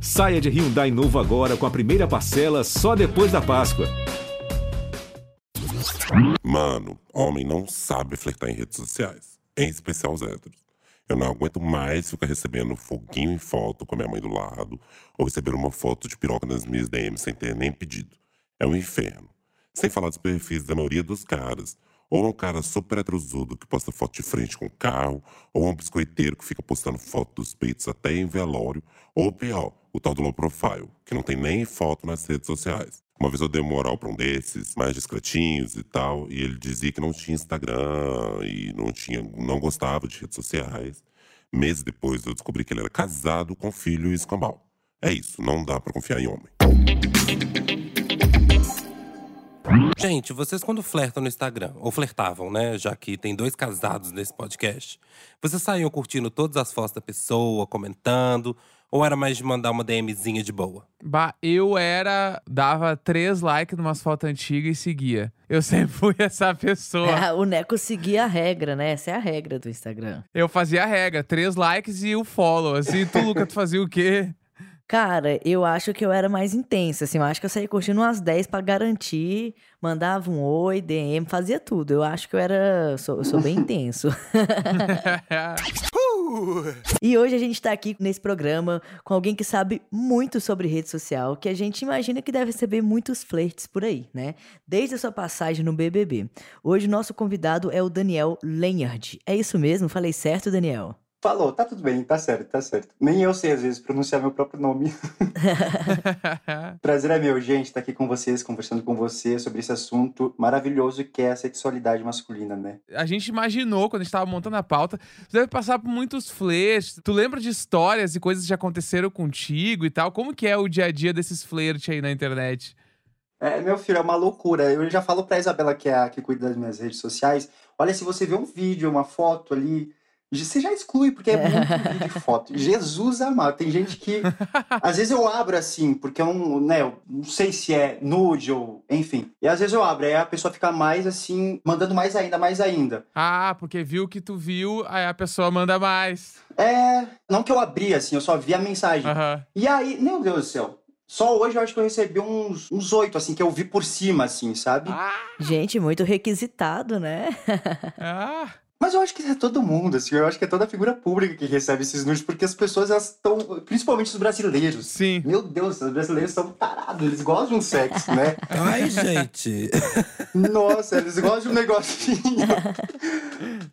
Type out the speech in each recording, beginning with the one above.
Saia de Hyundai novo agora com a primeira parcela só depois da Páscoa. Mano, homem não sabe flertar em redes sociais, em especial os héteros. Eu não aguento mais ficar recebendo foguinho em foto com a minha mãe do lado, ou receber uma foto de piroca nas minhas DMs sem ter nem pedido. É um inferno. Sem falar dos perfis da maioria dos caras. Ou um cara super heterozudo que posta foto de frente com carro, ou um biscoiteiro que fica postando foto dos peitos até em velório, ou pior, o tal do low profile, que não tem nem foto nas redes sociais. Uma vez eu dei moral pra um desses, mais discretinhos e tal, e ele dizia que não tinha Instagram e não tinha, não gostava de redes sociais. Meses depois eu descobri que ele era casado com filho e escambau. É isso, não dá pra confiar em homem. Gente, vocês quando flertam no Instagram, ou flertavam, né? Já que tem dois casados nesse podcast, vocês saíam curtindo todas as fotos da pessoa, comentando, ou era mais de mandar uma DMzinha de boa? Bah, eu era. dava três likes numas fotos antigas e seguia. Eu sempre fui essa pessoa. É, o Neco seguia a regra, né? Essa é a regra do Instagram. Eu fazia a regra, três likes e o follow. Assim, tu, Luca, tu fazia o quê? Cara, eu acho que eu era mais intensa, assim. Eu acho que eu saía curtindo umas 10 pra garantir. Mandava um oi, DM, fazia tudo. Eu acho que eu era. Sou, eu sou bem intenso. E hoje a gente tá aqui nesse programa com alguém que sabe muito sobre rede social, que a gente imagina que deve receber muitos flertes por aí, né? Desde a sua passagem no BBB. Hoje o nosso convidado é o Daniel Lenhard. É isso mesmo? Falei certo, Daniel? Falou, tá tudo bem, tá certo, tá certo. Nem eu sei, às vezes, pronunciar meu próprio nome. Prazer é meu, gente, estar tá aqui com vocês, conversando com você sobre esse assunto maravilhoso que é a sexualidade masculina, né? A gente imaginou, quando a gente tava montando a pauta, você deve passar por muitos flertes. Tu lembra de histórias e coisas que já aconteceram contigo e tal? Como que é o dia a dia desses flertes aí na internet? É, meu filho, é uma loucura. Eu já falo pra Isabela, que é a que cuida das minhas redes sociais, olha, se você vê um vídeo, uma foto ali você já exclui, porque é muito vídeo foto. Jesus amado. Tem gente que. Às vezes eu abro assim, porque eu não, né, eu não sei se é nude ou. Enfim. E às vezes eu abro, aí a pessoa fica mais assim, mandando mais ainda, mais ainda. Ah, porque viu que tu viu, aí a pessoa manda mais. É. Não que eu abri assim, eu só vi a mensagem. Uhum. E aí, meu Deus do céu. Só hoje eu acho que eu recebi uns, uns oito, assim, que eu vi por cima, assim, sabe? Ah. Gente, muito requisitado, né? ah. Mas eu acho que é todo mundo, assim, eu acho que é toda a figura pública que recebe esses nudes, porque as pessoas, elas estão, principalmente os brasileiros. Sim. Meu Deus, os brasileiros são tarados, eles gostam de um sexo, né? Ai, gente. Nossa, eles gostam de um negocinho.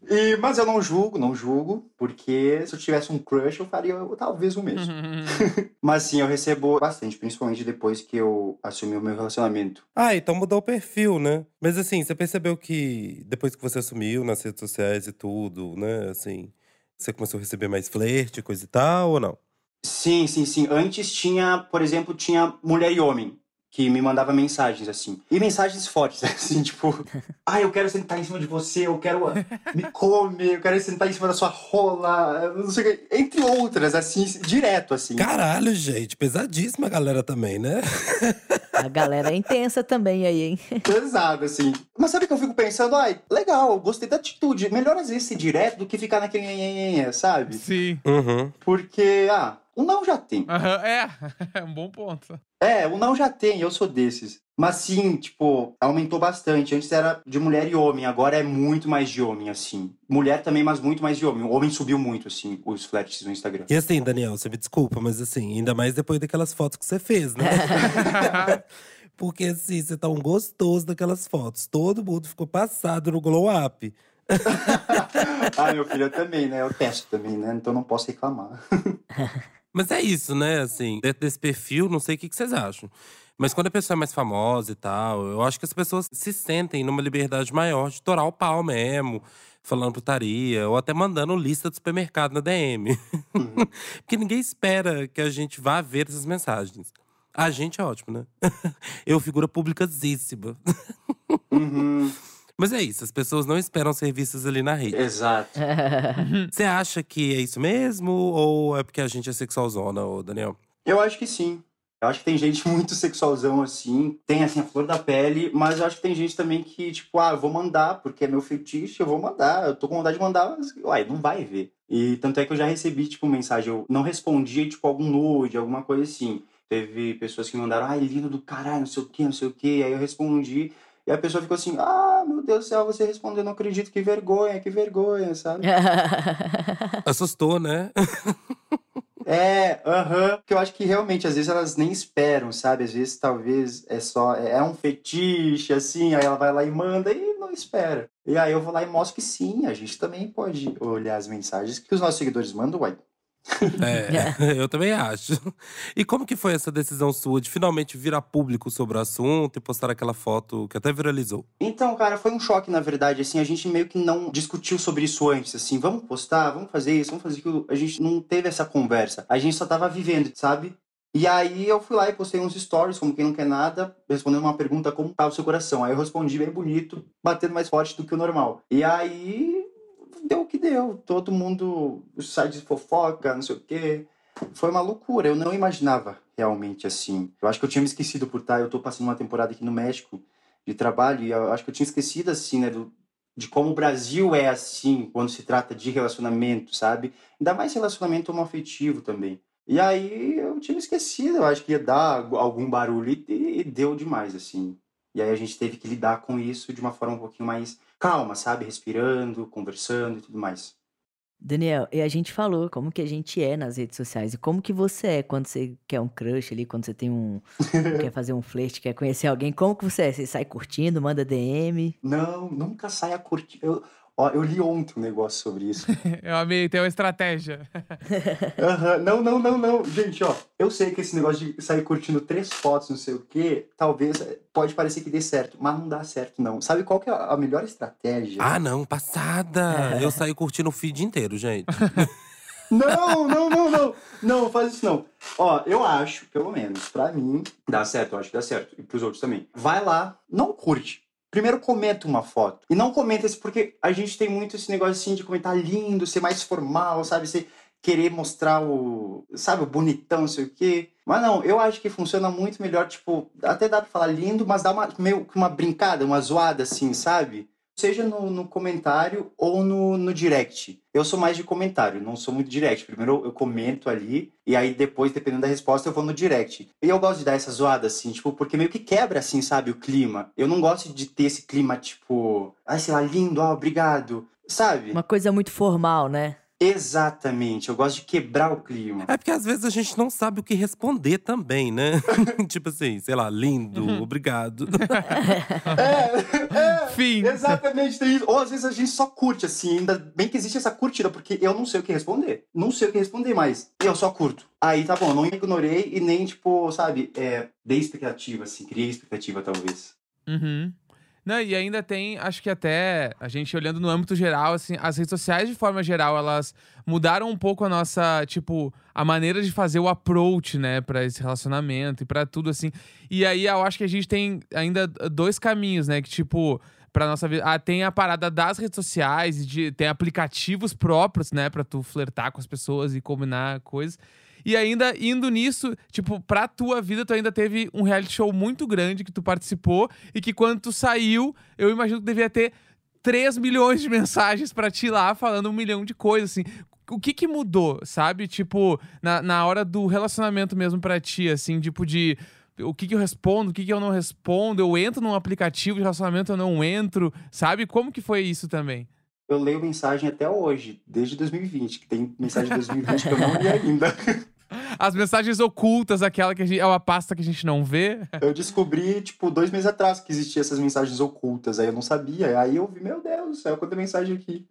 E, mas eu não julgo, não julgo, porque se eu tivesse um crush, eu faria talvez o mesmo. mas sim, eu recebo bastante, principalmente depois que eu assumi o meu relacionamento. Ah, então mudou o perfil, né? Mas assim, você percebeu que depois que você assumiu nas redes sociais e tudo, né? Assim, você começou a receber mais flerte, coisa e tal, ou não? Sim, sim, sim. Antes tinha, por exemplo, tinha mulher e homem que me mandava mensagens assim. E mensagens fortes, assim, tipo, ah, eu quero sentar em cima de você, eu quero me comer, eu quero sentar em cima da sua rola, não sei o que, entre outras, assim, direto, assim. Caralho, gente, pesadíssima a galera também, né? A galera é intensa também aí, hein? Pesado, assim. Mas sabe que eu fico pensando, ai, legal, gostei da atitude. Melhor às vezes ser direto do que ficar naquele, sabe? Sim. Uhum. Porque, ah, o não já tem. Uhum, é, é um bom ponto. É, o não já tem, eu sou desses. Mas sim, tipo, aumentou bastante. Antes era de mulher e homem, agora é muito mais de homem, assim. Mulher também, mas muito mais de homem. O homem subiu muito, assim, os flertes no Instagram. E assim, Daniel, você me desculpa, mas assim, ainda mais depois daquelas fotos que você fez, né? Porque assim, você tá um gostoso daquelas fotos. Todo mundo ficou passado no glow up. ah, meu filho, eu também, né? Eu testo também, né? Então não posso reclamar. Mas é isso, né? Assim, dentro desse perfil, não sei o que vocês acham. Mas quando a pessoa é mais famosa e tal, eu acho que as pessoas se sentem numa liberdade maior de torar o pau mesmo, falando putaria, ou até mandando lista do supermercado na DM. Uhum. Porque ninguém espera que a gente vá ver essas mensagens. A gente é ótimo, né? eu, figura publicazíssima. Uhum. Mas é isso, as pessoas não esperam ser vistas ali na rede. Exato. Você acha que é isso mesmo? Ou é porque a gente é sexualzona, ô Daniel? Eu acho que sim. Eu acho que tem gente muito sexualzão assim, tem assim a flor da pele, mas eu acho que tem gente também que, tipo, ah, eu vou mandar, porque é meu fetiche, eu vou mandar. Eu tô com vontade de mandar, mas, uai, não vai ver. E tanto é que eu já recebi, tipo, mensagem, eu não respondia, tipo, algum nude, alguma coisa assim. Teve pessoas que mandaram, ai, lindo do caralho, não sei o que, não sei o que. Aí eu respondi, e a pessoa ficou assim, ah, meu Deus do céu, você respondeu, não acredito, que vergonha, que vergonha, sabe? Assustou, né? É, aham. Porque eu acho que realmente, às vezes elas nem esperam, sabe? Às vezes talvez é só, é um fetiche, assim, aí ela vai lá e manda e não espera. E aí eu vou lá e mostro que sim, a gente também pode olhar as mensagens que os nossos seguidores mandam, uai. É, eu também acho. E como que foi essa decisão sua de finalmente virar público sobre o assunto e postar aquela foto que até viralizou? Então, cara, foi um choque, na verdade, assim, a gente meio que não discutiu sobre isso antes, assim, vamos postar, vamos fazer isso, vamos fazer aquilo. A gente não teve essa conversa. A gente só tava vivendo, sabe? E aí eu fui lá e postei uns stories, como quem não quer nada, respondendo uma pergunta como tá o seu coração. Aí eu respondi bem bonito, batendo mais forte do que o normal. E aí deu o que deu. Todo mundo, os sites de fofoca, não sei o quê. Foi uma loucura. Eu não imaginava realmente assim. Eu acho que eu tinha me esquecido por estar. Eu tô passando uma temporada aqui no México de trabalho e eu acho que eu tinha esquecido assim, né, do, de como o Brasil é assim quando se trata de relacionamento, sabe? Ainda mais relacionamento homoafetivo também. E aí eu tinha esquecido, eu acho que ia dar algum barulho e, e deu demais, assim. E aí a gente teve que lidar com isso de uma forma um pouquinho mais calma, sabe? Respirando, conversando e tudo mais. Daniel, e a gente falou como que a gente é nas redes sociais e como que você é quando você quer um crush ali, quando você tem um quer fazer um flerte, quer conhecer alguém, como que você é? Você sai curtindo, manda DM? Não, nunca saia curtindo. Ó, eu li ontem um negócio sobre isso. eu amei, tem uma estratégia. uhum. Não, não, não, não. Gente, ó, eu sei que esse negócio de sair curtindo três fotos, não sei o quê, talvez eh, pode parecer que dê certo, mas não dá certo, não. Sabe qual que é a melhor estratégia? Ah, não, passada! eu saí curtindo o feed inteiro, gente. não, não, não, não. Não, faz isso não. Ó, eu acho, pelo menos, pra mim, dá certo, eu acho que dá certo. E pros outros também. Vai lá, não curte Primeiro comenta uma foto. E não comenta isso porque a gente tem muito esse negócio assim de comentar lindo, ser mais formal, sabe? Você querer mostrar o, sabe, o bonitão, não sei o quê. Mas não, eu acho que funciona muito melhor, tipo, até dá pra falar lindo, mas dá uma, meio que uma brincada, uma zoada assim, sabe? Seja no, no comentário ou no, no, direct. Eu sou mais de comentário, não sou muito direct. Primeiro eu, comento ali, e aí depois, dependendo da resposta, eu vou no direct. E eu gosto de dar essa zoada, assim, tipo, porque meio que quebra, assim, sabe, o clima. Eu não gosto de ter esse clima, tipo, ai, sei lá, lindo, ah, obrigado, sabe? Uma coisa muito formal, né? Exatamente, eu gosto de quebrar o clima. É porque às vezes a gente não sabe o que responder também, né? tipo assim, sei lá, lindo, uhum. obrigado. é, é, Fim. Exatamente, tem isso. Ou às vezes a gente só curte, assim, ainda bem que existe essa curtida, porque eu não sei o que responder. Não sei o que responder, mas eu só curto. Aí tá bom, não ignorei e nem, tipo, sabe, é, dei expectativa, assim, criei expectativa, talvez. Uhum. Não, e ainda tem, acho que até a gente olhando no âmbito geral, assim, as redes sociais de forma geral, elas mudaram um pouco a nossa, tipo, a maneira de fazer o approach, né, para esse relacionamento e para tudo assim. E aí eu acho que a gente tem ainda dois caminhos, né, que tipo, para nossa vida, ah, tem a parada das redes sociais, de tem aplicativos próprios, né, para tu flertar com as pessoas e combinar coisas. E ainda indo nisso, tipo, pra tua vida, tu ainda teve um reality show muito grande que tu participou e que quando tu saiu, eu imagino que devia ter 3 milhões de mensagens para ti lá falando um milhão de coisas, assim. O que que mudou, sabe? Tipo, na, na hora do relacionamento mesmo para ti, assim, tipo de o que, que eu respondo, o que, que eu não respondo, eu entro num aplicativo de relacionamento, eu não entro, sabe? Como que foi isso também? Eu leio mensagem até hoje, desde 2020, que tem mensagem de 2020 que eu não li ainda. As mensagens ocultas, aquela que gente, é uma pasta que a gente não vê. Eu descobri, tipo, dois meses atrás que existiam essas mensagens ocultas. Aí eu não sabia. Aí eu vi, meu Deus do céu, quanta mensagem aqui.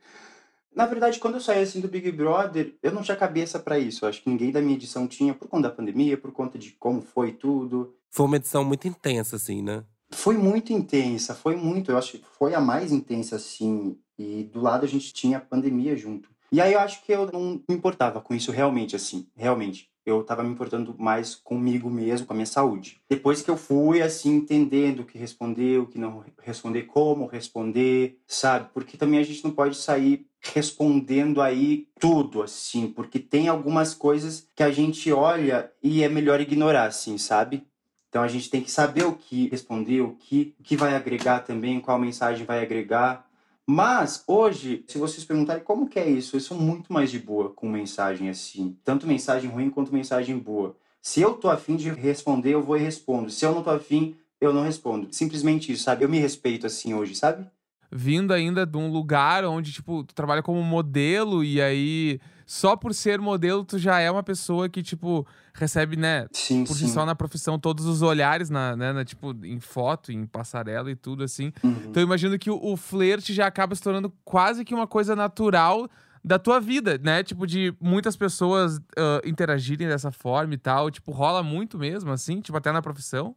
Na verdade, quando eu saí assim do Big Brother, eu não tinha cabeça para isso. Eu acho que ninguém da minha edição tinha, por conta da pandemia, por conta de como foi tudo. Foi uma edição muito intensa, assim, né? Foi muito intensa, foi muito. Eu acho que foi a mais intensa, assim. E do lado a gente tinha a pandemia junto. E aí eu acho que eu não me importava com isso realmente, assim, realmente. Eu tava me importando mais comigo mesmo, com a minha saúde. Depois que eu fui, assim, entendendo o que responder, o que não responder, como responder, sabe? Porque também a gente não pode sair respondendo aí tudo, assim, porque tem algumas coisas que a gente olha e é melhor ignorar, assim, sabe? Então a gente tem que saber o que responder, o que, o que vai agregar também, qual mensagem vai agregar. Mas hoje, se vocês perguntarem como que é isso, eu sou muito mais de boa com mensagem assim. Tanto mensagem ruim quanto mensagem boa. Se eu tô afim de responder, eu vou e respondo. Se eu não tô afim, eu não respondo. Simplesmente isso, sabe? Eu me respeito assim hoje, sabe? Vindo ainda de um lugar onde, tipo, tu trabalha como modelo e aí só por ser modelo tu já é uma pessoa que, tipo, recebe, né, Sim, por sim. si só na profissão todos os olhares, na, né, na, tipo, em foto, em passarela e tudo assim. Uhum. Então eu imagino que o, o flerte já acaba se tornando quase que uma coisa natural da tua vida, né? Tipo, de muitas pessoas ah, interagirem dessa forma e tal. Tipo, rola muito mesmo, assim, tipo, até na profissão.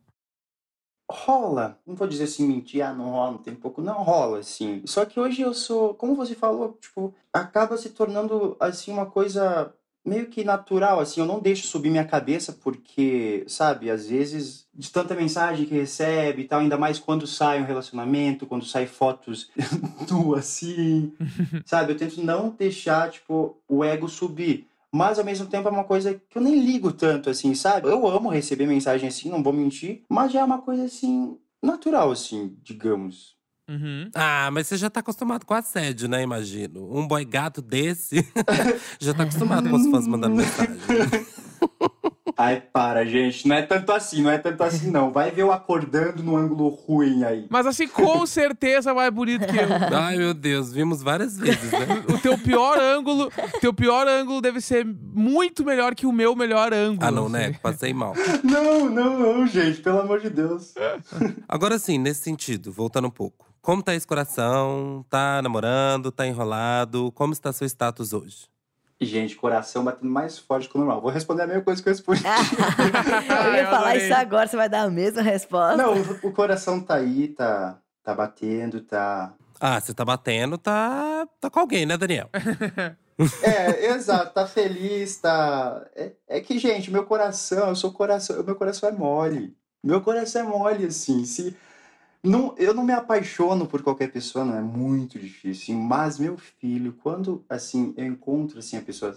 Rola, não vou dizer assim, mentir, ah, não rola, não tem pouco, não rola, assim. Só que hoje eu sou, como você falou, tipo, acaba se tornando, assim, uma coisa meio que natural, assim, eu não deixo subir minha cabeça porque, sabe, às vezes, de tanta mensagem que recebe e tal, ainda mais quando sai um relacionamento, quando sai fotos tu assim, sabe, eu tento não deixar, tipo, o ego subir. Mas ao mesmo tempo é uma coisa que eu nem ligo tanto, assim, sabe? Eu amo receber mensagem assim, não vou mentir, mas já é uma coisa assim, natural, assim, digamos. Uhum. Ah, mas você já tá acostumado com assédio, né? Imagino. Um boy gato desse já tá acostumado com os fãs mandando mensagem. Ai, para, gente. Não é tanto assim, não é tanto assim, não. Vai ver eu acordando no ângulo ruim aí. Mas assim, com certeza mais bonito que eu. Ai, meu Deus, vimos várias vezes, né? O teu pior ângulo, teu pior ângulo deve ser muito melhor que o meu melhor ângulo. Ah, não, assim. né? Passei mal. Não, não, não, gente. Pelo amor de Deus. Agora sim, nesse sentido, voltando um pouco. Como tá esse coração? Tá namorando? Tá enrolado? Como está seu status hoje? Gente, coração batendo mais forte que o normal. Vou responder a mesma coisa que eu respondi. eu ia falar isso agora, você vai dar a mesma resposta. não, o, o coração tá aí, tá, tá batendo, tá. Ah, você tá batendo, tá, tá com alguém, né, Daniel? É, exato, tá feliz, tá. É, é que, gente, meu coração, eu sou coração, meu coração é mole. Meu coração é mole, assim. Se, não, eu não me apaixono por qualquer pessoa, não é muito difícil. Mas meu filho, quando assim eu encontro assim a pessoa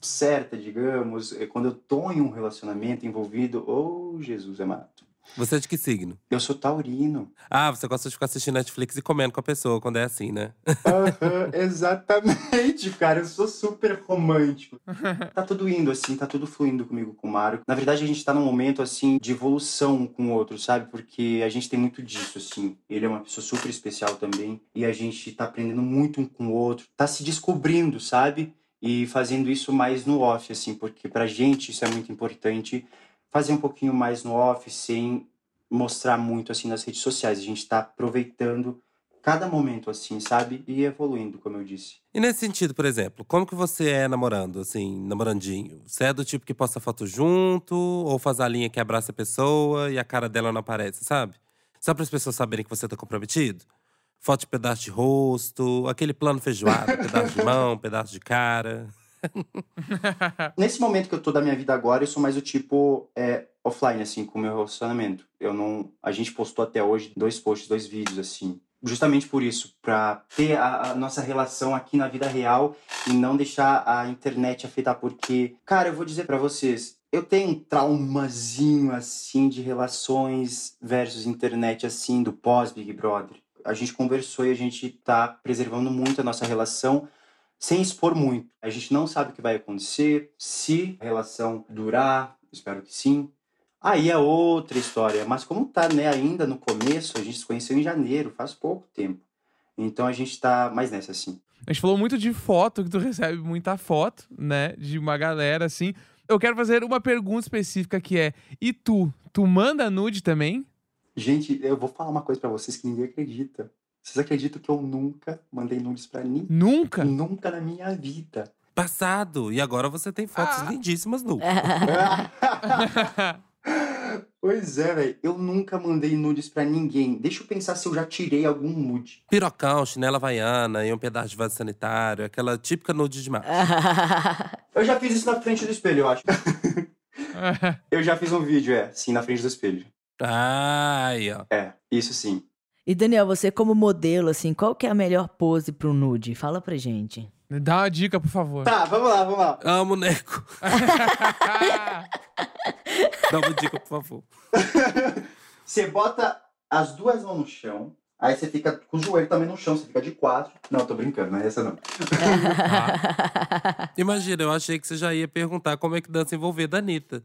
certa, digamos, é quando eu tô em um relacionamento envolvido, oh Jesus amado. Você é de que signo? Eu sou taurino. Ah, você gosta de ficar assistindo Netflix e comendo com a pessoa quando é assim, né? Aham, exatamente, cara. Eu sou super romântico. Tá tudo indo assim, tá tudo fluindo comigo com o Mário. Na verdade, a gente tá num momento assim de evolução um com o outro, sabe? Porque a gente tem muito disso, assim. Ele é uma pessoa super especial também. E a gente tá aprendendo muito um com o outro. Tá se descobrindo, sabe? E fazendo isso mais no off, assim, porque pra gente isso é muito importante. Fazer um pouquinho mais no off, sem mostrar muito assim nas redes sociais. A gente tá aproveitando cada momento, assim, sabe? E evoluindo, como eu disse. E nesse sentido, por exemplo, como que você é namorando, assim, namorandinho? Você é do tipo que posta foto junto, ou faz a linha que abraça a pessoa e a cara dela não aparece, sabe? Só para as pessoas saberem que você tá comprometido? Foto de pedaço de rosto, aquele plano feijoado, pedaço de mão, pedaço de cara. Nesse momento que eu tô da minha vida agora, eu sou mais o tipo é, offline, assim, com o meu relacionamento. Eu não. A gente postou até hoje dois posts, dois vídeos, assim. Justamente por isso, pra ter a, a nossa relação aqui na vida real e não deixar a internet afetar, porque, cara, eu vou dizer pra vocês, eu tenho um traumazinho, assim, de relações versus internet, assim, do pós-Big Brother. A gente conversou e a gente tá preservando muito a nossa relação sem expor muito. A gente não sabe o que vai acontecer, se a relação durar, espero que sim. Aí é outra história, mas como tá, né, ainda no começo, a gente se conheceu em janeiro, faz pouco tempo. Então a gente tá mais nessa assim. A gente falou muito de foto, que tu recebe muita foto, né? De uma galera, assim. Eu quero fazer uma pergunta específica que é: e tu? Tu manda nude também? Gente, eu vou falar uma coisa pra vocês que ninguém acredita. Vocês acreditam que eu nunca mandei nudes pra ninguém? Nunca? Nunca na minha vida. Passado. E agora você tem fotos Ah. lindíssimas nu. pois é, velho. Eu nunca mandei nudes pra ninguém. Deixa eu pensar se eu já tirei algum nude. Pirocão, chinela havaiana e um pedaço de vaso sanitário. Aquela típica nude de mar. Eu já fiz isso na frente do espelho, eu acho. Eu já fiz um vídeo, é, sim, na frente do espelho. Ai, ó. É, isso sim. E Daniel, você como modelo, assim, qual que é a melhor pose pro nude? Fala pra gente. Dá uma dica, por favor. Tá, vamos lá, vamos lá. Amo, Neco. Dá uma dica, por favor. Você bota as duas mãos no chão, aí você fica com o joelho também no chão, você fica de quatro. Não, tô brincando, não é essa não. Imagina, eu achei que você já ia perguntar como é que dança envolver da Anitta.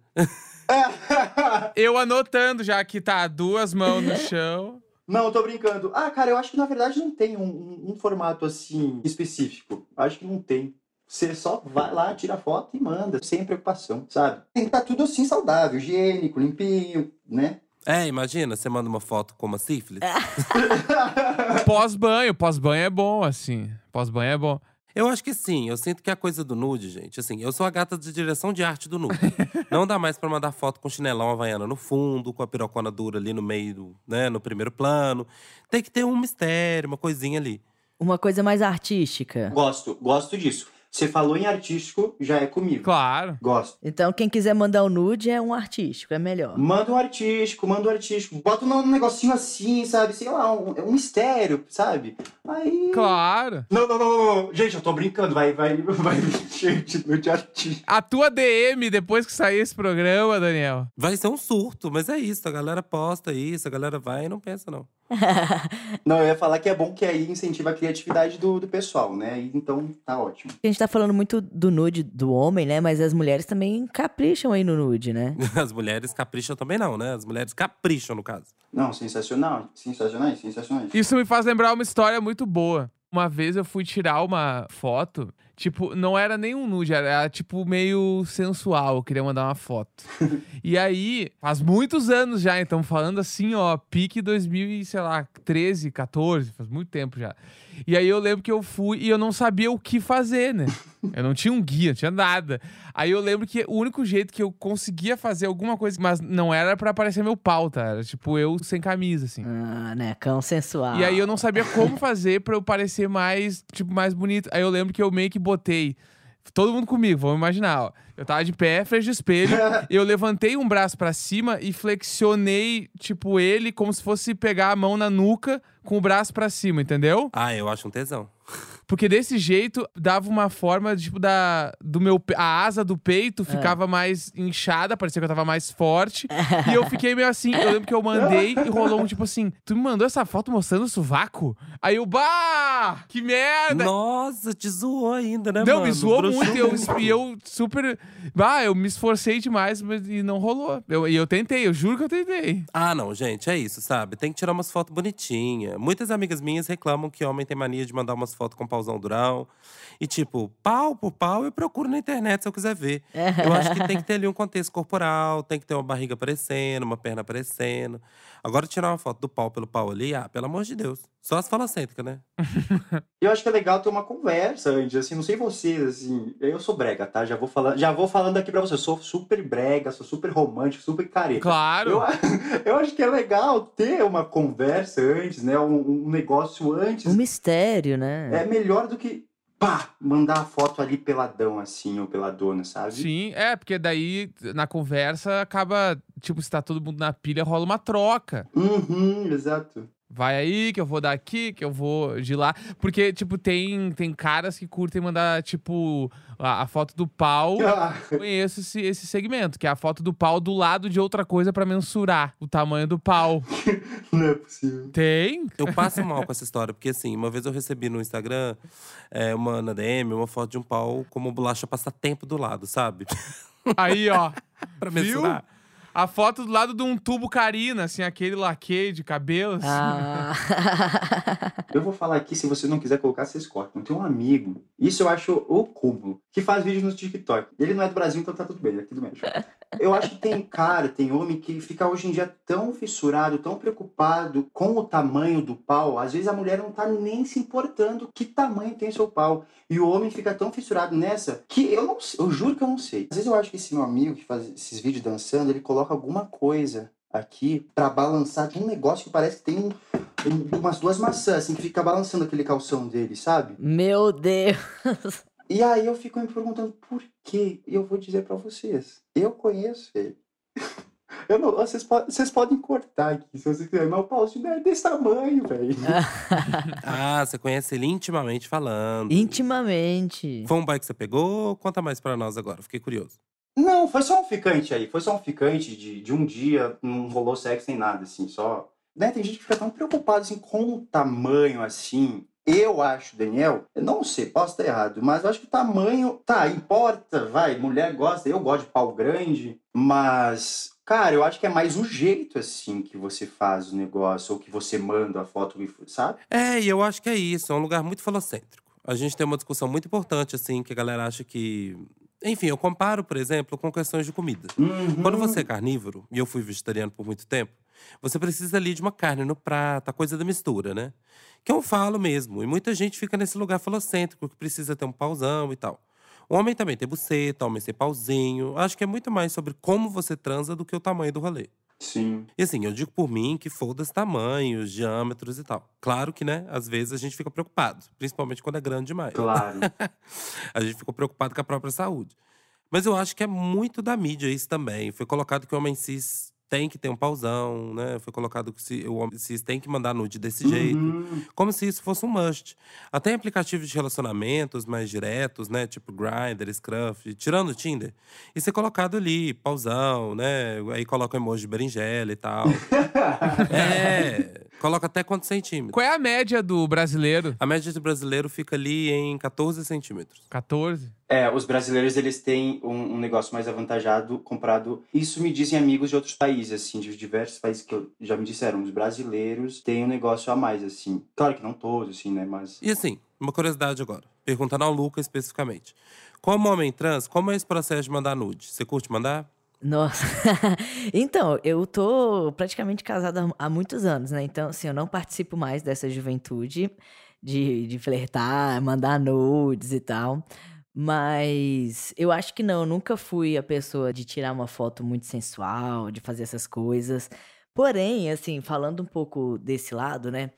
Eu anotando já que tá duas mãos no chão. Não, eu tô brincando. Ah, cara, eu acho que na verdade não tem um, um- um formato assim específico. Acho que não tem. Você só vai lá, tira a foto e manda, sem preocupação, sabe? Tem que estar tudo assim saudável, higiênico, limpinho, né? É, imagina, você manda uma foto com uma sífilis. Pós-banho. Pós-banho é bom, assim. Pós-banho é bom. Eu acho que sim, eu sinto que é a coisa do nude, gente. Assim, eu sou a gata de direção de arte do nude. Não dá mais pra mandar foto com chinelão havaiana no fundo, com a pirocona dura ali no meio, do- né, no primeiro plano. Tem que ter um mistério, uma coisinha ali. Uma coisa mais artística. Gosto, gosto disso. Você falou em artístico, já é comigo. Claro. Gosto. Então, quem quiser mandar o nude é um artístico, é melhor. Manda um artístico, manda um artístico. Bota um negocinho assim, sabe? Sei lá, um, um mistério, sabe? Aí. Claro. Não, não, não, não. Gente, eu tô brincando. Vai, vai, vai de nude artístico. A tua DM depois que sair esse programa, Daniel. Vai ser um surto, mas é isso. A galera posta isso, a galera vai e não pensa, não. Não, eu ia falar que é bom que aí incentiva a criatividade do, do pessoal, né? Então tá ótimo. A gente tá falando muito do nude do homem, né? Mas as mulheres também capricham aí no nude, né? As mulheres capricham também não, né? As mulheres capricham, no caso. Não, sensacional. Sensacionais, sensacionais. Isso me faz lembrar uma história muito boa. Uma vez eu fui tirar uma foto, tipo, não era nem um nude, era tipo meio sensual, eu queria mandar uma foto. e aí, faz muitos anos já, então falando assim, ó, pique 2000 e, sei lá, 13, 14, faz muito tempo já. E aí eu lembro que eu fui e eu não sabia o que fazer, né? Eu não tinha um guia, não tinha nada. Aí eu lembro que o único jeito que eu conseguia fazer alguma coisa, mas não era pra aparecer meu pau, tá? Era tipo eu sem camisa, assim. Ah, né? Cão sensual. E aí eu não sabia como fazer pra eu parecer mais, tipo, mais bonito. Aí eu lembro que eu meio que botei todo mundo comigo, vamos imaginar, ó. Eu tava de pé, frente do espelho, eu levantei um braço pra cima e flexionei, tipo, ele como se fosse pegar a mão na nuca com o braço pra cima, entendeu? Ah, eu acho um tesão. Porque desse jeito dava uma forma, tipo, da. Do meu. A asa do peito ficava mais inchada, parecia que eu tava mais forte. e eu fiquei meio assim. Eu lembro que eu mandei e rolou um tipo assim: Tu me mandou essa foto mostrando o sovaco? Aí eu, bah! Que merda! Nossa, te zoou ainda, né, Não, mano? me zoou Broxou muito. Eu, e eu super. Bah, eu me esforcei demais mas, e não rolou. Eu- E eu, tentei, eu juro que eu tentei. Ah, não, gente, é isso, sabe? Tem que tirar umas fotos bonitinhas. Muitas amigas minhas reclamam que homem tem mania de mandar umas fotos com pauzão durão. E tipo, pau por pau eu procuro na internet se eu quiser ver. Eu acho que tem que ter ali um contexto corporal, tem que ter uma barriga aparecendo, uma perna aparecendo. Agora, tirar uma foto do pau pelo pau ali, ah, pelo amor de Deus. Só as falacêntricas, né? Eu acho que é legal ter uma conversa antes, assim, não sei vocês, assim, eu sou brega, tá? Já vou falando, já vou falando aqui pra vocês, eu sou super brega, sou super romântico, super careta. Claro. Eu, eu acho que é legal ter uma conversa antes, né? Um, um negócio antes. Um mistério, né? É melhor do que, pá, mandar a foto ali peladão, assim, ou peladona, sabe? Sim, é, porque daí na conversa acaba, tipo, se tá todo mundo na pilha, rola uma troca. Uhum, exato. Vai aí, que eu vou daqui, que eu vou de lá. Porque, tipo, tem, tem caras que curtem mandar, tipo, a, a foto do pau. Ah, Conheço esse, esse segmento, que é a foto do pau do lado de outra coisa pra mensurar o tamanho do pau. não é possível. Tem? Eu passo mal com essa história, porque assim, uma vez eu recebi no Instagram é, uma na DM, uma foto de um pau como bolacha passatempo do lado, sabe? Aí, ó. pra Viu? A foto do lado de um tubo carina, assim, aquele laque de cabelo. assim. Ah. Eu vou falar aqui, se você não quiser colocar, vocês cortam. Tem um amigo, isso eu acho o cúmulo, que faz vídeo no TikTok. Ele não é do Brasil, então tá tudo bem, ele é aqui do México. Eu acho que tem cara, tem homem que fica hoje em dia tão fissurado, tão preocupado com o tamanho do pau. Às vezes a mulher não tá nem se importando que tamanho tem seu pau. E o homem fica tão fissurado nessa que eu não sei, eu juro que eu não sei. Às vezes eu acho que esse meu amigo que faz esses vídeos dançando, ele coloca alguma coisa aqui pra balançar de um negócio que parece que tem um- umas duas maçãs, assim, que fica balançando aquele calção dele, sabe? Meu Deus. E aí eu fico me perguntando por quê? E eu vou dizer pra vocês. Eu conheço ele. Eu não, vocês, podem, vocês podem cortar aqui, se vocês quiserem, mas o pau é desse tamanho, velho. Ah, você conhece ele intimamente falando. Intimamente. Foi um boy que você pegou? Conta mais pra nós agora, fiquei curioso. Não, foi só um ficante aí. Foi só um ficante de, de um dia, não rolou sexo nem nada, assim, só. Né, tem gente que fica tão preocupada assim, com o tamanho assim. Eu acho, Daniel, eu não sei, posso estar errado, mas eu acho que o tamanho, tá, importa, vai, mulher gosta, eu gosto de pau grande, mas, cara, eu acho que é mais o jeito, assim, que você faz o negócio, ou que você manda a foto, sabe? É, e eu acho que é isso, é um lugar muito falocêntrico. A gente tem uma discussão muito importante, assim, que a galera acha que. Enfim, eu comparo, por exemplo, com questões de comida. Uhum. Quando você é carnívoro, e eu fui vegetariano por muito tempo, você precisa ali de uma carne no prato, a coisa da mistura, né? Que eu falo mesmo. E muita gente fica nesse lugar falocêntrico, que precisa ter um pauzão e tal. O homem também tem buceta, o homem tem pauzinho. Acho que é muito mais sobre como você transa do que o tamanho do rolê. Sim. E assim, eu digo por mim que foda-se tamanhos, diâmetros e tal. Claro que, né, às vezes a gente fica preocupado, principalmente quando é grande demais. Claro. a gente ficou preocupado com a própria saúde. Mas eu acho que é muito da mídia isso também. Foi colocado que o homem cis tem que ter um pauzão, né? Foi colocado que se, o homem cis tem que mandar nude desse jeito. Uhum. Como se isso fosse um must. Até em aplicativos de relacionamentos mais diretos, né? Tipo Grindr, Scruff, tirando o Tinder. Isso é colocado ali, pauzão, né? Aí coloca um emoji de berinjela e tal. é, coloca até quantos centímetros. Qual é a média do brasileiro? A média do brasileiro fica ali em 14 centímetros. 14? É, os brasileiros eles têm um, um negócio mais avantajado comparado. Isso me dizem amigos de outros países, assim, de diversos países que eu, já me disseram. Os brasileiros têm um negócio a mais, assim. Claro que não todos, assim, né? Mas. E assim, uma curiosidade agora. Perguntando ao Luca especificamente. Como homem trans, como é esse processo de mandar nude? Você curte mandar? Nossa. então, eu tô praticamente casada há muitos anos, né? Então, assim, eu não participo mais dessa juventude de, de flertar, mandar nudes e tal. Mas eu acho que não, eu nunca fui a pessoa de tirar uma foto muito sensual, de fazer essas coisas. Porém, assim, falando um pouco desse lado, né?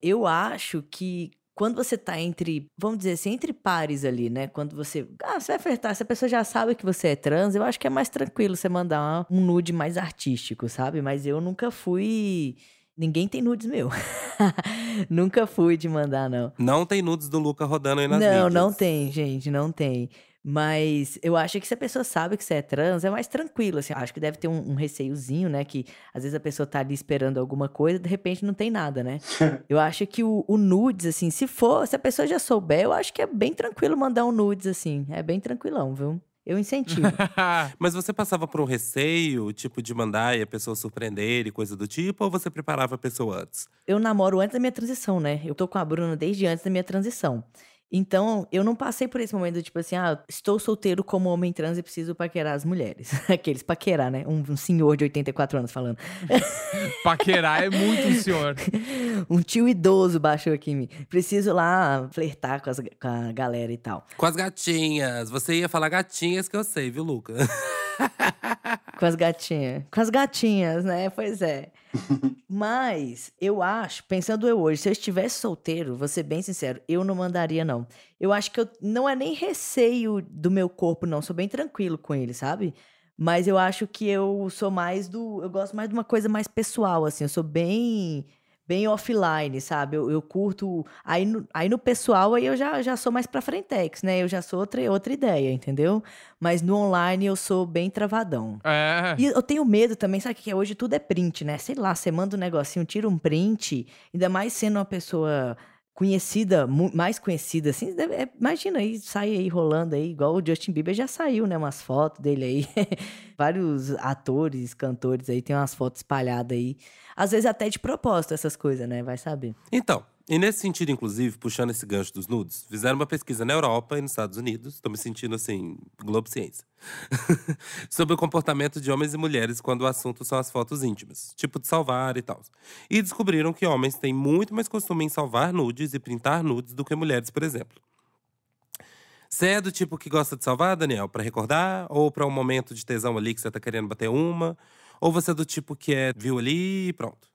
Eu acho que quando você tá entre, vamos dizer assim, entre pares ali, né? Quando você. Ah, você vai flertar, se a pessoa já sabe que você é trans, eu acho que é mais tranquilo você mandar um nude mais artístico, sabe? Mas eu nunca fui. Ninguém tem nudes meu. nunca fui de mandar, não. Não tem nudes do Luca rodando aí nas não, mídias. não tem, gente, não tem. Mas eu acho que se a pessoa sabe que você é trans, é mais tranquilo, assim. Acho que deve ter um, um receiozinho, né? Que às vezes a pessoa tá ali esperando alguma coisa, de repente não tem nada, né? eu acho que o, o nudes, assim, se for, se a pessoa já souber, eu acho que é bem tranquilo mandar um nudes, assim. É bem tranquilão, viu? Eu incentivo. Mas você passava por um receio, tipo, de mandar e a pessoa surpreender e coisa do tipo, ou você preparava a pessoa antes? eu namoro antes da minha transição, né? Eu tô com a Bruna desde antes da minha transição. Então, eu não passei por esse momento, tipo assim, ah, estou solteiro como homem trans e preciso paquerar as mulheres. Aqueles paquerar, né? Um, um senhor de 84 anos falando. Paquerar é muito um senhor. um tio idoso baixou aqui em mim. Preciso lá flertar com, as- com a galera e tal. Com as gatinhas. Você ia falar gatinhas que eu sei, viu, Luca? Com as gatinhas. Com as gatinhas, né? Pois é. Mas eu acho, pensando eu hoje, se eu estivesse solteiro, vou ser bem sincero, eu não mandaria, não. Eu acho que eu não é nem receio do meu corpo, não. Sou bem tranquilo com ele, sabe? Mas eu acho que eu sou mais do. Eu gosto mais de uma coisa mais pessoal, assim. Eu sou bem. Bem offline, sabe? Eu, eu curto. Aí no, aí no pessoal, aí eu já, já sou mais pra frentex, né? Eu já sou outra, outra ideia, entendeu? Mas no online eu sou bem travadão. É. E eu tenho medo também, sabe o que é? Hoje tudo é print, né? Sei lá, você manda um negocinho, tira um print, ainda mais sendo uma pessoa conhecida, mais conhecida, assim, é, imagina aí, sai aí rolando aí, igual o Justin Bieber já saiu, né? Umas fotos dele aí. Vários atores, cantores aí, tem umas fotos espalhadas aí. Às vezes até de propósito essas coisas, né? Vai saber. Então, e nesse sentido, inclusive, puxando esse gancho dos nudes, fizeram uma pesquisa na Europa e nos Estados Unidos, tô me sentindo assim, Globo Ciência, sobre o comportamento de homens e mulheres quando o assunto são as fotos íntimas, tipo de salvar e tal. E descobriram que homens têm muito mais costume em salvar nudes e printar nudes do que mulheres, por exemplo. Você é do tipo que gosta de salvar, Daniel, Pra recordar? Ou pra um momento de tesão ali que você tá querendo bater uma? Ou você é do tipo que é, viu ali e pronto?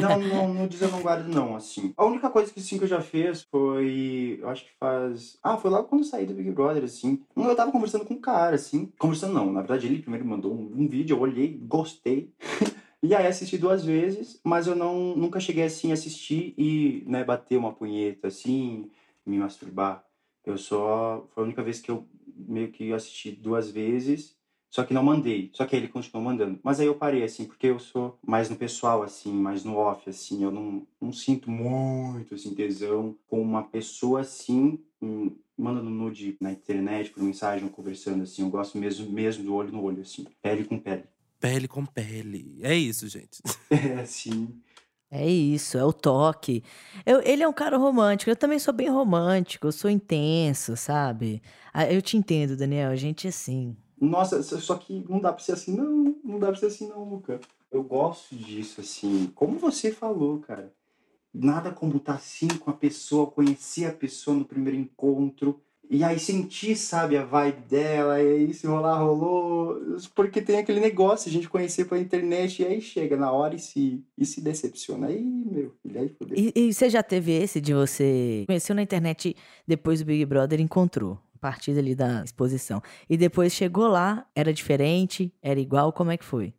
Não, não, nudes eu não guardo, não, assim. A única coisa que sim que eu já fiz foi. Eu acho que faz. Ah, foi logo quando eu saí do Big Brother, assim. Eu tava conversando com um cara, assim. Conversando não, na verdade ele primeiro mandou um, um vídeo, eu olhei, gostei. E aí assisti duas vezes, mas eu não nunca cheguei assim a assistir e né, bater uma punheta assim, me masturbar. Eu só. Foi a única vez que eu meio que assisti duas vezes, só que não mandei. Só que aí ele continuou mandando. Mas aí eu parei, assim, porque eu sou mais no pessoal, assim, mais no off, assim. Eu não, não sinto muito, assim, tesão com uma pessoa assim. Hum, mandando nude na internet, por mensagem, conversando, assim. Eu gosto mesmo, mesmo do olho no olho, assim. Pele com pele. Pele com pele. É isso, gente. É, assim. É isso, é o toque. Eu- ele é um cara romântico, eu também sou bem romântico, eu sou intenso, sabe? Ah, Eu te entendo, Daniel, a gente assim. Nossa, só que não dá pra ser assim, não. Não dá pra ser assim, não, Luca. Eu gosto disso, assim. Como você falou, cara. Nada como estar assim com a pessoa, conhecer a pessoa no primeiro encontro. E aí sentir, sabe, a vibe dela. E aí se rolar, rolou. Porque tem aquele negócio, a gente conhecer pela internet. E aí chega na hora e se, e se decepciona. Aí, meu filho, aí fodeu. E, e você já teve esse de você conheceu na internet depois do Big Brother encontrou, a partir ali da exposição. E depois chegou lá, era diferente, era igual, como é que foi?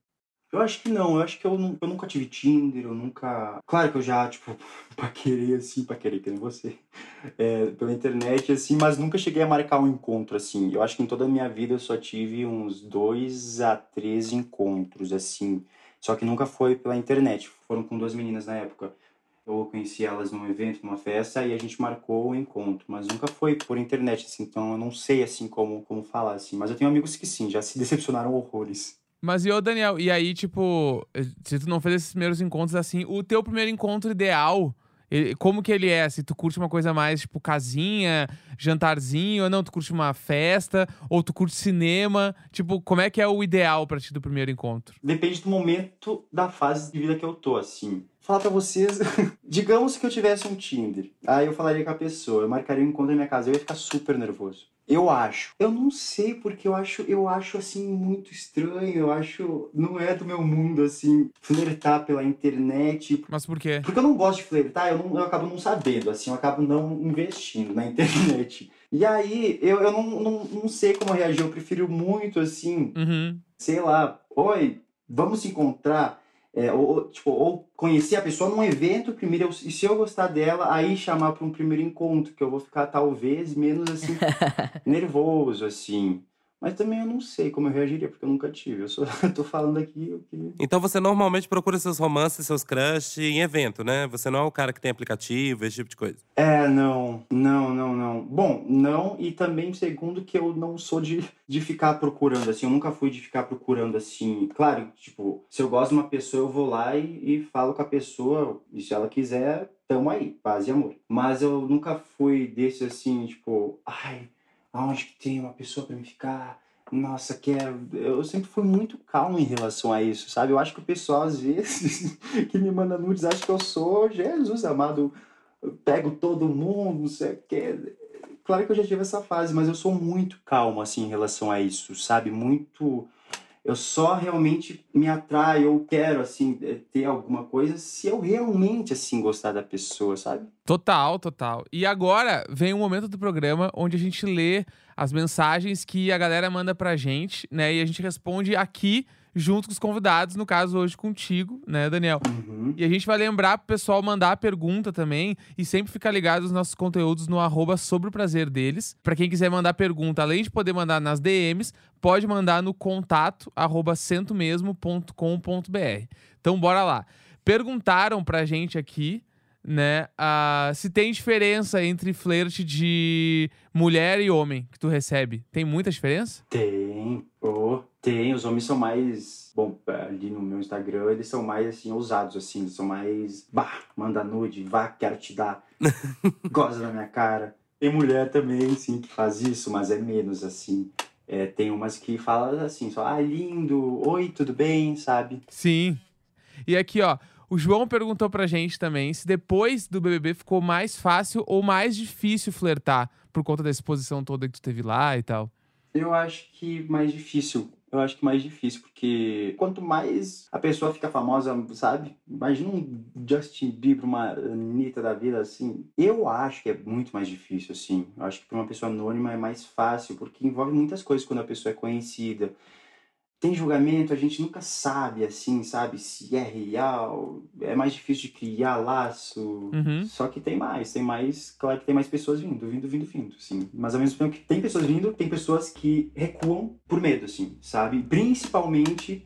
Eu acho que não, eu acho que eu, nu- eu nunca tive Tinder, eu nunca. Claro que eu já, tipo, paquerei assim, paquerei que nem você, é, pela internet, assim, mas nunca cheguei a marcar um encontro, assim. Eu acho que em toda a minha vida eu só tive uns dois a três encontros, assim. Só que nunca foi pela internet, foram com duas meninas na época. Eu conheci elas num evento, numa festa, e a gente marcou o encontro, mas nunca foi por internet, assim, então eu não sei, assim, como, como falar, assim. Mas eu tenho amigos que sim, já se decepcionaram horrores. Mas e ô, Daniel, e aí, tipo, se tu não fez esses primeiros encontros assim, o teu primeiro encontro ideal, ele- como que ele é? Se tu curte uma coisa mais, tipo, casinha, jantarzinho, ou não, tu curte uma festa, ou tu curte cinema, tipo, como é que é o ideal pra ti do primeiro encontro? Depende do momento da fase de vida que eu tô, assim. Falar pra vocês, digamos que eu tivesse um Tinder, aí eu falaria com a pessoa, eu marcaria um encontro na minha casa, eu ia ficar super nervoso. Eu acho. Eu não sei porque eu acho, eu acho assim muito estranho, eu acho não é do meu mundo assim flertar pela internet, Mas por quê? porque eu não gosto de flertar, eu, não, eu acabo não sabendo, assim, eu acabo não investindo na internet. E aí, eu, eu não, não, não sei como reagir, eu prefiro muito, assim, Uhum. sei lá, oi, vamos se encontrar, é, ou, tipo, ou conhecer a pessoa num evento primeiro, eu- e se eu gostar dela, aí chamar para um primeiro encontro, que eu vou ficar talvez menos assim, nervoso, assim. Mas também eu não sei como eu reagiria, porque eu nunca tive. Eu só tô falando aqui o que. Então você normalmente procura seus romances, seus crush em evento, né? Você não é o cara que tem aplicativo, esse tipo de coisa. É, não, não, não, não. Bom, não, e também segundo que eu não sou de, de ficar procurando, assim, eu nunca fui de ficar procurando assim. Claro, tipo, se eu gosto de uma pessoa, eu vou lá e, e falo com a pessoa, e se ela quiser, tamo aí, paz e amor. Mas eu nunca fui desse assim, tipo, ai, aonde que tem uma pessoa pra me ficar? Nossa, quero. Eu sempre fui muito calmo em relação a isso, sabe? Eu acho que o pessoal, às vezes, que me manda nudes, acha que eu sou Jesus amado eu pego todo mundo, não sei o quê. Claro que eu já tive essa fase, mas eu sou muito calmo, assim, em relação a isso, sabe? Muito... Eu só realmente me atraio, eu quero, assim, eh, ter alguma coisa se eu realmente, assim, gostar da pessoa, sabe? Total, total. E agora vem um momento do programa onde a gente lê as mensagens que a galera manda pra gente, né? E a gente responde aqui junto com os convidados, no caso hoje contigo, né, Daniel? Uhum. E a gente vai lembrar pro pessoal mandar a pergunta também e sempre ficar ligado nos nossos conteúdos no arroba sobre o prazer deles. Pra quem quiser mandar pergunta, além de poder mandar nas DMs, pode mandar no contato arroba centomesmo.com.br. Então bora lá. Perguntaram pra gente aqui, né, ah, se tem diferença entre flerte de mulher e homem que tu recebe. Tem muita diferença? Tem, oh, tem. Os homens são mais. Bom, ali no meu Instagram, eles são mais assim, ousados, assim, eles são mais. Bah, manda nude, vá, quero te dar. Goza na minha cara. Tem mulher também, sim, que faz isso, mas é menos, assim. É, tem umas que falam assim, só, ah, lindo, oi, tudo bem, sabe? Sim. E aqui, ó, o João perguntou pra gente também se depois do BBB ficou mais fácil ou mais difícil flertar por conta da exposição toda que tu teve lá e tal. Eu acho que mais difícil. Eu acho que mais difícil, porque quanto mais a pessoa fica famosa, sabe? Imagina um Justin Bieber, uma Anitta da vida, assim. Eu acho que é muito mais difícil, assim. Eu acho que para uma pessoa anônima é mais fácil, porque envolve muitas coisas quando a pessoa é conhecida tem julgamento, a gente nunca sabe, assim, sabe, se é real, é mais difícil de criar laço. Uhum. Só que tem mais, tem mais, claro que tem mais pessoas vindo, vindo, vindo, vindo, sim. Mas ao mesmo tempo que tem pessoas vindo, tem pessoas que recuam por medo, assim, sabe? Principalmente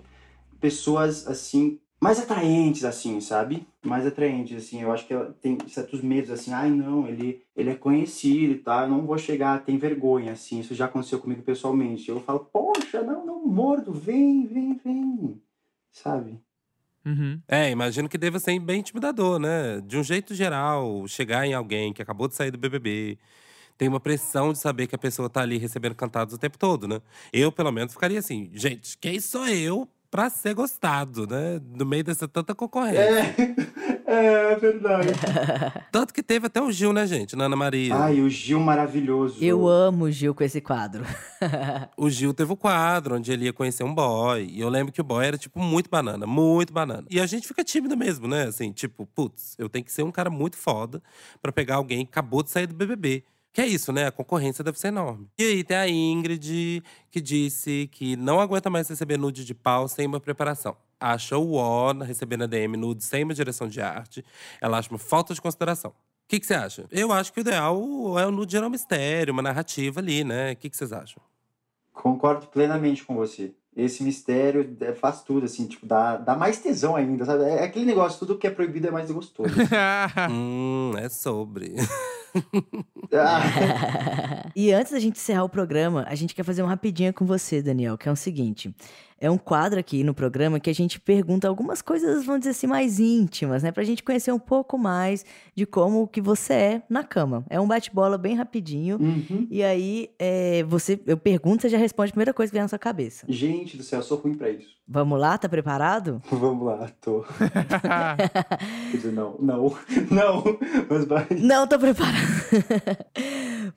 pessoas, assim, mais atraentes, assim, sabe? Mais atraentes, assim. Eu acho que ela tem certos medos, assim. Ai, não, ele, ele é conhecido e tal. Eu não vou chegar, tem vergonha, assim. Isso já aconteceu comigo pessoalmente. Eu falo, poxa, não, não mordo. Vem, vem, vem. Sabe? Uhum. É, imagino que deva ser bem intimidador, né? De um jeito geral, chegar em alguém que acabou de sair do BBB. Tem uma pressão de saber que a pessoa tá ali recebendo cantados o tempo todo, né? Eu, pelo menos, ficaria assim, gente, quem sou eu pra ser gostado, né? No meio dessa tanta concorrência. É, é verdade. Tanto que teve até o Gil, né, gente? Na Ana Maria. Ai, o Gil maravilhoso. Eu amo o Gil com esse quadro. O Gil teve o quadro onde ele ia conhecer um boy. E eu lembro que o boy era, tipo, muito banana, muito banana. E a gente fica tímido mesmo, né? Assim, tipo, putz, eu tenho que ser um cara muito foda pra pegar alguém que acabou de sair do BBB. Que é isso, né? A concorrência deve ser enorme. E aí tem a Ingrid, que disse que não aguenta mais receber nude de pau sem uma preparação. Acha o ó receber na DM nude sem uma direção de arte. Ela acha uma falta de consideração. O que, você acha? Eu acho que o ideal é o nude gerar um mistério, uma narrativa ali, né? O que, vocês acham? Concordo plenamente com você. Esse mistério é, faz tudo, assim, tipo, dá, dá mais tesão ainda, sabe? É aquele negócio, tudo que é proibido é mais gostoso. hum, é sobre. Ah, E antes da gente encerrar o programa, a gente quer fazer um rapidinho com você, Daniel, que é o seguinte. É um quadro aqui no programa que a gente pergunta algumas coisas, vamos dizer assim, mais íntimas, né? Pra gente conhecer um pouco mais de como que você é na cama. É um bate-bola bem rapidinho. uhum. E aí, é, você, eu pergunto, você já responde a primeira coisa que vem na sua cabeça. Gente do céu, eu sou ruim pra isso. Vamos lá, tá preparado? Vamos lá, tô. Quer dizer, não, não, não. Mas vai. Não tô preparado.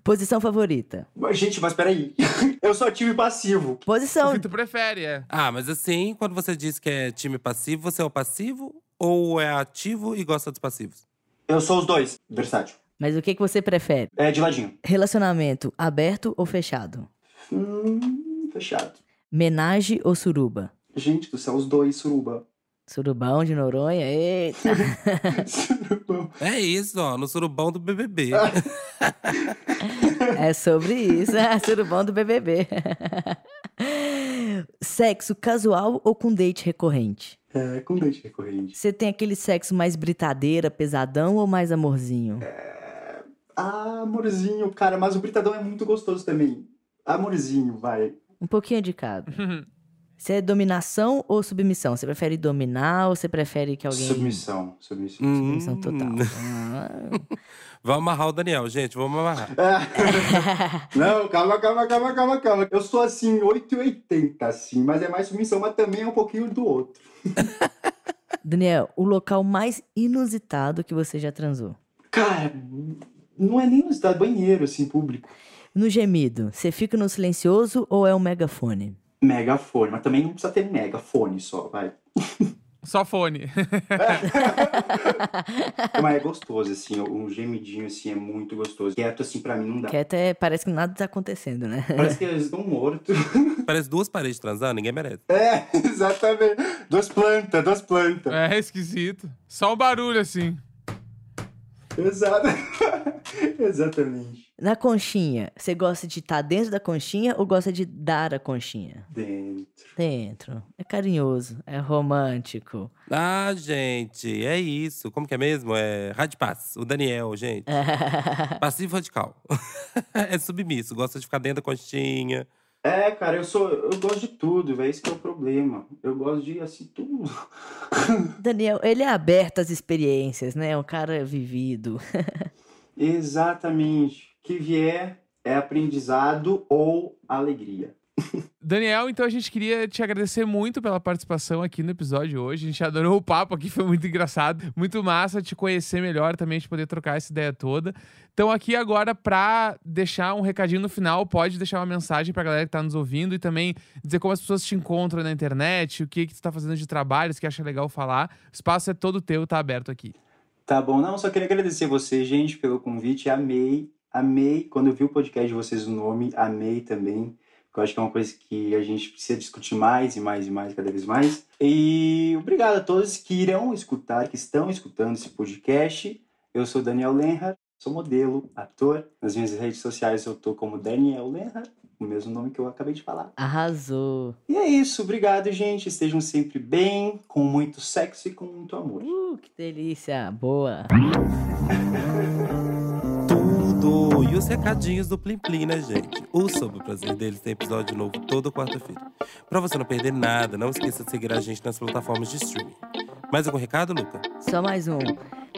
Posição favorita. Mas, gente, mas peraí. Eu sou time passivo. o Posição. que tu prefere, é. Ah, mas assim, quando você diz que é time passivo, você é o passivo ou é ativo e gosta dos passivos? Eu sou os dois. Versátil. Mas o que, que você prefere? É de ladinho. Relacionamento aberto ou fechado? Hum, fechado. Menage ou suruba? Gente do céu, os dois, suruba. Surubão de Noronha? Eita. Surubão. É isso, ó, no surubão do BBB. É sobre isso. Ah, surubão do BBB. Sexo casual ou com date recorrente? É, com dente recorrente. Você tem aquele sexo mais britadeira, pesadão ou mais amorzinho? Ah, amorzinho, cara, mas o britadão é muito gostoso também. Amorzinho, vai. Um pouquinho de cada. Você é dominação ou submissão? Você prefere dominar ou você prefere que alguém. Submissão, submissão. Hum. Submissão total. Ah. Vamos amarrar o Daniel, gente, vamos amarrar. Não, calma, calma, calma, calma, calma. Eu sou assim, 880, assim, mas é mais submissão, mas também é um pouquinho do outro. Daniel, o local mais inusitado que você já transou? Cara, não é nem no estado banheiro, assim, público. No gemido, você fica no silencioso ou é um megafone? Megafone, mas também não precisa ter megafone só, vai. Só fone. Mas é gostoso, assim, um gemidinho, assim, é muito gostoso. Quieto, assim, pra mim não dá. Que até parece que nada tá acontecendo, né? Parece que eles estão mortos. Parece duas paredes transando, ninguém merece. É, exatamente. Duas plantas, duas plantas. É esquisito. Só o barulho, assim. Exato. Exatamente. Na conchinha, você gosta de estar dentro da conchinha ou gosta de dar a conchinha? Dentro. Dentro. É carinhoso, é romântico. Ah, gente, é isso. Como que é mesmo? É Radipaz, o Daniel, gente. Passivo radical. é submisso, gosta de ficar dentro da conchinha. É, cara, eu sou. Eu gosto de tudo, velho. Esse que é o problema. Eu gosto de assim, tudo. Daniel, ele é aberto às experiências, né? É um cara vivido. Exatamente. Que vier é aprendizado ou alegria. Daniel, então a gente queria te agradecer muito pela participação aqui no episódio hoje. A gente adorou o papo aqui, foi muito engraçado, muito massa te conhecer melhor também, a gente poder trocar essa ideia toda. Então, aqui agora, pra deixar um recadinho no final, pode deixar uma mensagem pra galera que tá nos ouvindo e também dizer como as pessoas te encontram na internet, o que, que tu tá fazendo de trabalho, se que acha legal falar. O espaço é todo teu, tá aberto aqui. Tá bom, não, só queria agradecer vocês, gente, pelo convite. Amei, amei. Quando eu vi o podcast de vocês, o nome, amei também. Eu acho que é uma coisa que a gente precisa discutir mais e mais e mais, cada vez mais. E obrigado a todos que irão escutar, que estão escutando esse podcast. Eu sou Daniel Lenhard, sou modelo, ator. Nas minhas redes sociais eu tô como Daniel Lenhard, o mesmo nome que eu acabei de falar. Arrasou. E é isso, obrigado, gente. Estejam sempre bem, com muito sexo e com muito amor. Uh, que delícia. Boa. Tudo! E os recadinhos do Plim Plim, né, gente? O Sobre o Prazer deles tem episódio novo toda quarta-feira. Pra você não perder nada, não esqueça de seguir a gente nas plataformas de streaming. Mais algum recado, Luca? Só mais um.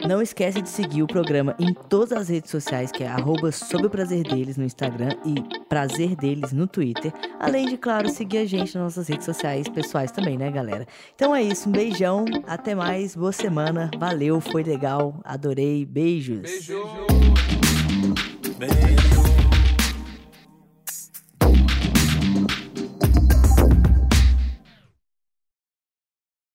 Não esquece de seguir o programa em todas as redes sociais, que é arroba Sob o Prazer Deles no Instagram e Prazer Deles no Twitter. Além de, claro, seguir a gente nas nossas redes sociais pessoais também, né, galera? Então é isso, um beijão, até mais, boa semana, valeu, foi legal, adorei, beijos. Beijo baby.